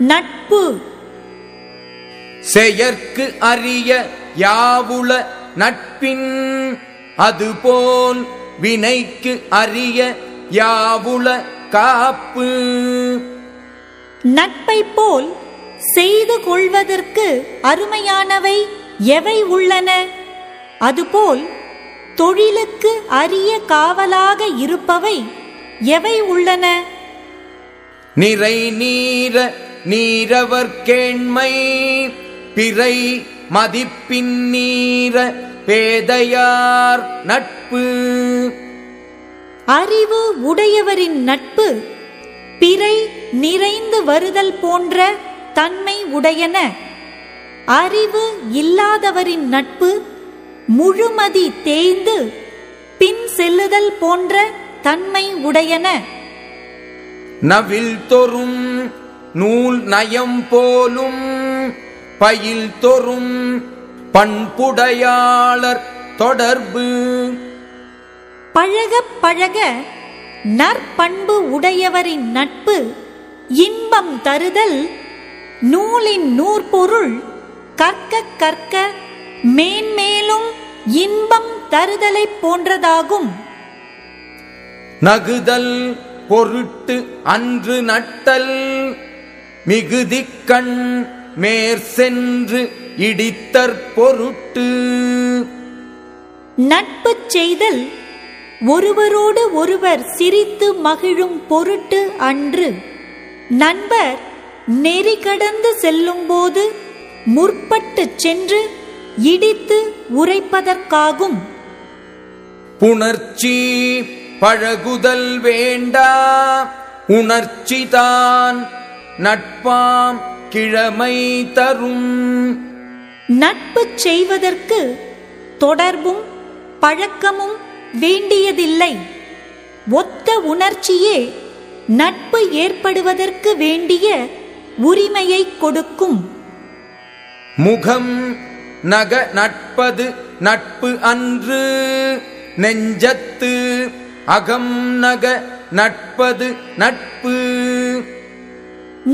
நட்பு. செயற்கு அறிய யாவுள நட்பின் அதுபோல் வினைக்கு அறிய யாவுள காப்பு. நட்பைப் போல் செய்து கொள்வதற்கு அருமையானவை எவை உள்ளன? அதுபோல் தொழிலுக்கு அரிய காவலாக இருப்பவை எவை உள்ளன? நிறை நீர நீரவர் கேண்மை பிறை மதிப்பின் நீர பேதையார் நட்பு. அறிவு உடையவரின் நட்பு பிறை நிறைந்து வருதல் போன்ற தன்மை உடையன. அறிவு இல்லாதவரின் நட்பு முழுமதி தேய்ந்து பின் செல்லுதல் போன்ற தன்மை உடையன. நவில் தொறும் நூல் நயம் போலும் பயில் தொறும் பண்புடையாளர் தொடர்பு. பழகப் பழக நற்பண்பு உடையவரின் நட்பு இன்பம் தருதல் நூலின் நூற்பொருள் கற்க கற்க மேன்மேலும் இன்பம் தருதலைப் போன்றதாகும். நகுதல் பொருட்டு அன்று நட்டல் மிகுதிக்கண் மேற் சென்று இடித்தற் பொருட்டு. நட்பு செய்தல் ஒருவரோடு ஒருவர் சிரித்து மகிழும் பொருட்டு அன்று நண்பர் நெறி கடந்து செல்லும்போது முற்பட்டுச் சென்று இடித்து உரைப்பதற்காகும். புணர்ச்சி பழகுதல் வேண்டா உணர்ச்சிதான் நட்பாம் கிழமை தரும். நட்பு செய்வதற்கு தொடர்பும் பழக்கமும் வேண்டியதில்லை. ஒத்த உணர்ச்சியே நட்பு ஏற்படுவதற்கு வேண்டிய உரிமையை கொடுக்கும். முகம் நக நட்பது நட்பு அன்று நெஞ்சத்து அகம் நக நட்பது நட்பு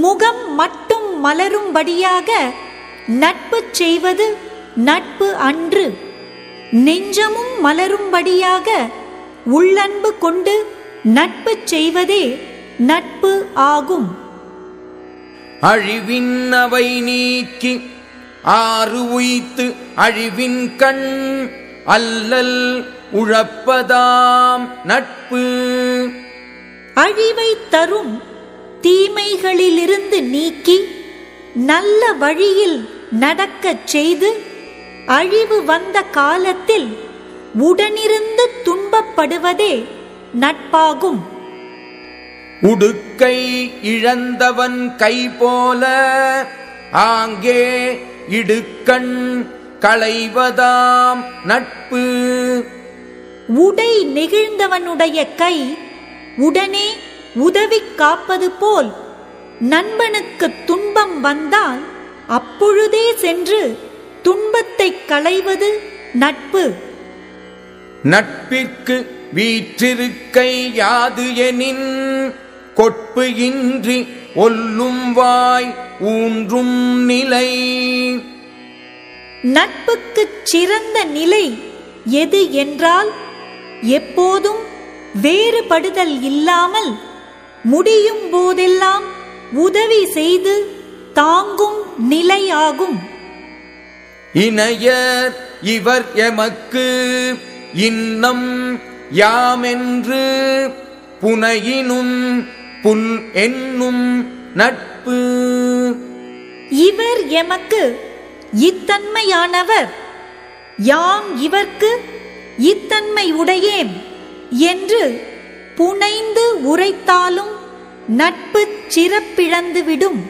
முகம் மட்டும் மலரும்படியாக நட்பு செய்வது நட்பு அன்று. நெஞ்சமும் மலரும்படியாக உள்ளன்பு கொண்டு நட்பு செய்வதே நட்பு ஆகும். அழிவின் அவை நீக்கி ஆறு உய்த்து அழிவின் கண் அல்லல் உழப்பதாம் நட்பு. அழிவை தரும் தீமைகளிலிருந்து நீக்கி நல்ல வழியில் நடக்கச் செய்து அழிவு வந்த காலத்தில் உடனிருந்து துன்பப்படுவதே நட்பாகும். உடுக்கை இழந்தவன் கை போல ஆங்கே இடுக்கண் களைவதாம் நட்பு. உடை நெகிழ்ந்தவனுடைய கை உடனே உதவி காப்பது போல் நண்பனுக்கு துன்பம் வந்தால் அப்பொழுதே சென்று துன்பத்தை களைவது நட்பு. நட்பிற்கு வீற்றிருக்கை யாது எனின் கொட்பு இன்றி ஒல்லும் வாய் ஊன்றும் நிலை. நட்புக்குச் சிறந்த நிலை எது என்றால் எப்போதும் வேறுபடுதல் இல்லாமல் முடியும் போதெல்லாம் உதவி செய்து தாங்கும் நிலையாகும். இணையர் இவர் எமக்கு இன்னம் யாமென்று புனையினும் புல் என்னும் நட்பு. இவர் எமக்கு இத்தன்மையானவர். யாம் இவர்க்கு இத்தன்மை உடையேம் என்று புனைந்து உரைத்தாலும் நட்பு சிறப்பிழந்துவிடும்.